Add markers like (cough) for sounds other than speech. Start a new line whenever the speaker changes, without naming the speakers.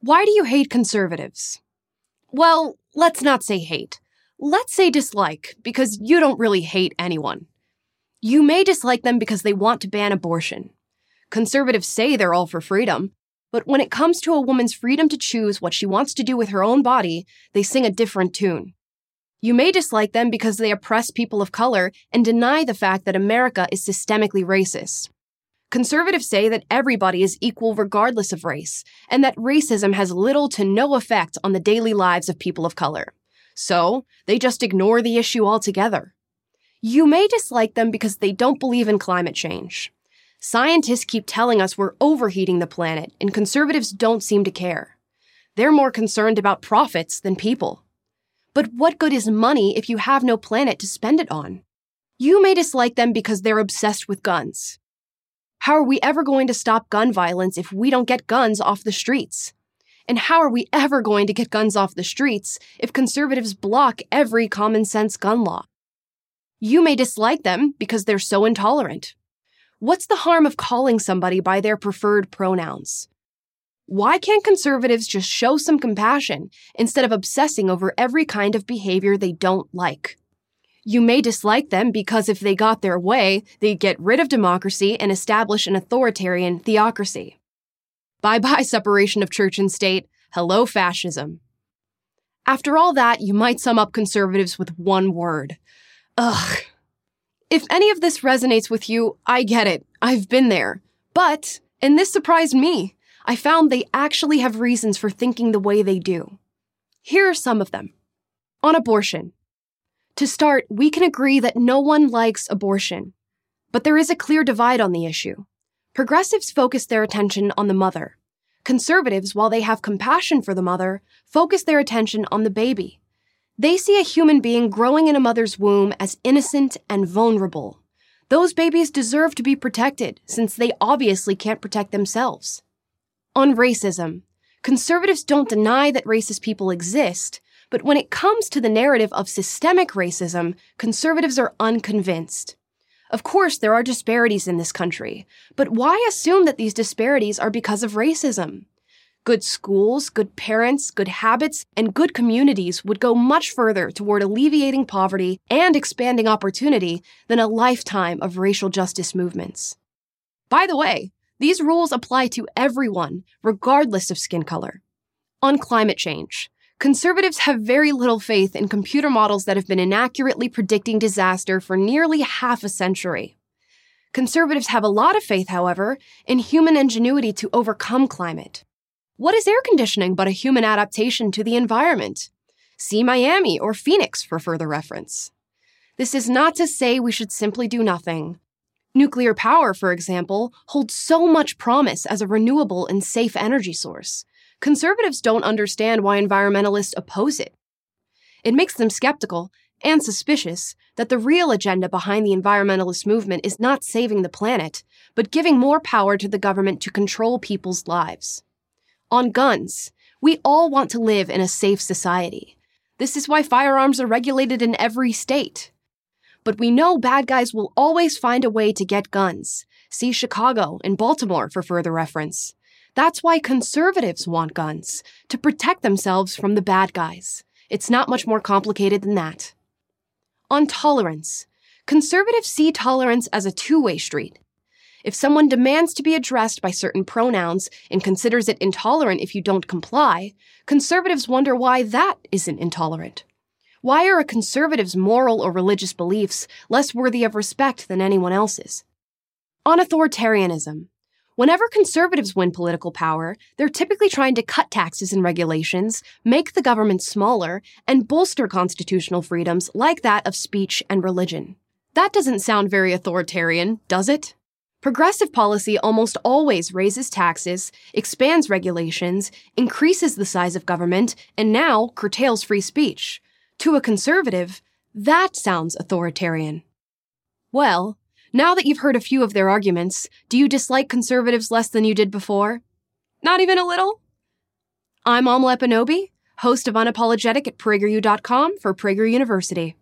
Why do you hate conservatives? Well, let's not say hate. Let's say dislike, because you don't really hate anyone. You may dislike them because they want to ban abortion. Conservatives say they're all for freedom, but when it comes to a woman's freedom to choose what she wants to do with her own body, they sing a different tune. You may dislike them because they oppress people of color and deny the fact that America is systemically racist. Conservatives say that everybody is equal regardless of race, and that racism has little to no effect on the daily lives of people of color. So, they just ignore the issue altogether. You may dislike them because they don't believe in climate change. Scientists keep telling us we're overheating the planet, and conservatives don't seem to care. They're more concerned about profits than people. But what good is money if you have no planet to spend it on? You may dislike them because they're obsessed with guns. How are we ever going to stop gun violence if we don't get guns off the streets? And how are we ever going to get guns off the streets if conservatives block every common sense gun law? You may dislike them because they're so intolerant. What's the harm of calling somebody by their preferred pronouns? Why can't conservatives just show some compassion instead of obsessing over every kind of behavior they don't like? You may dislike them because if they got their way, they'd get rid of democracy and establish an authoritarian theocracy. Bye bye (laughs) separation of church and state. Hello, fascism. After all that, you might sum up conservatives with one word ugh. If any of this resonates with you, I get it. I've been there. But, and this surprised me, I found they actually have reasons for thinking the way they do. Here are some of them. On abortion, to start, we can agree that no one likes abortion. But there is a clear divide on the issue. Progressives focus their attention on the mother. Conservatives, while they have compassion for the mother, focus their attention on the baby. They see a human being growing in a mother's womb as innocent and vulnerable. Those babies deserve to be protected since they obviously can't protect themselves. On racism, conservatives don't deny that racist people exist, but when it comes to the narrative of systemic racism, conservatives are unconvinced. Of course, there are disparities in this country, but why assume that these disparities are because of racism? Good schools, good parents, good habits, and good communities would go much further toward alleviating poverty and expanding opportunity than a lifetime of racial justice movements. By the way, these rules apply to everyone, regardless of skin color. On climate change, Conservatives have very little faith in computer models that have been inaccurately predicting disaster for nearly half a century. Conservatives have a lot of faith, however, in human ingenuity to overcome climate. What is air conditioning but a human adaptation to the environment? See Miami or Phoenix for further reference. This is not to say we should simply do nothing. Nuclear power, for example, holds so much promise as a renewable and safe energy source conservatives don't understand why environmentalists oppose it. It makes them skeptical and suspicious that the real agenda behind the environmentalist movement is not saving the planet, but giving more power to the government to control people's lives. On guns, we all want to live in a safe society. This is why firearms are regulated in every state. But we know bad guys will always find a way to get guns. See Chicago and Baltimore for further reference. That's why conservatives want guns, to protect themselves from the bad guys. It's not much more complicated than that. On tolerance, conservatives see tolerance as a two way street. If someone demands to be addressed by certain pronouns and considers it intolerant if you don't comply, conservatives wonder why that isn't intolerant. Why are a conservative's moral or religious beliefs less worthy of respect than anyone else's? On authoritarianism, Whenever conservatives win political power, they're typically trying to cut taxes and regulations, make the government smaller, and bolster constitutional freedoms like that of speech and religion. That doesn't sound very authoritarian, does it? Progressive policy almost always raises taxes, expands regulations, increases the size of government, and now curtails free speech. To a conservative, that sounds authoritarian. Well, now that you've heard a few of their arguments, do you dislike conservatives less than you did before? Not even a little? I'm Amala Ekpunobi, host of Unapologetic at PragerU.com for Prager University.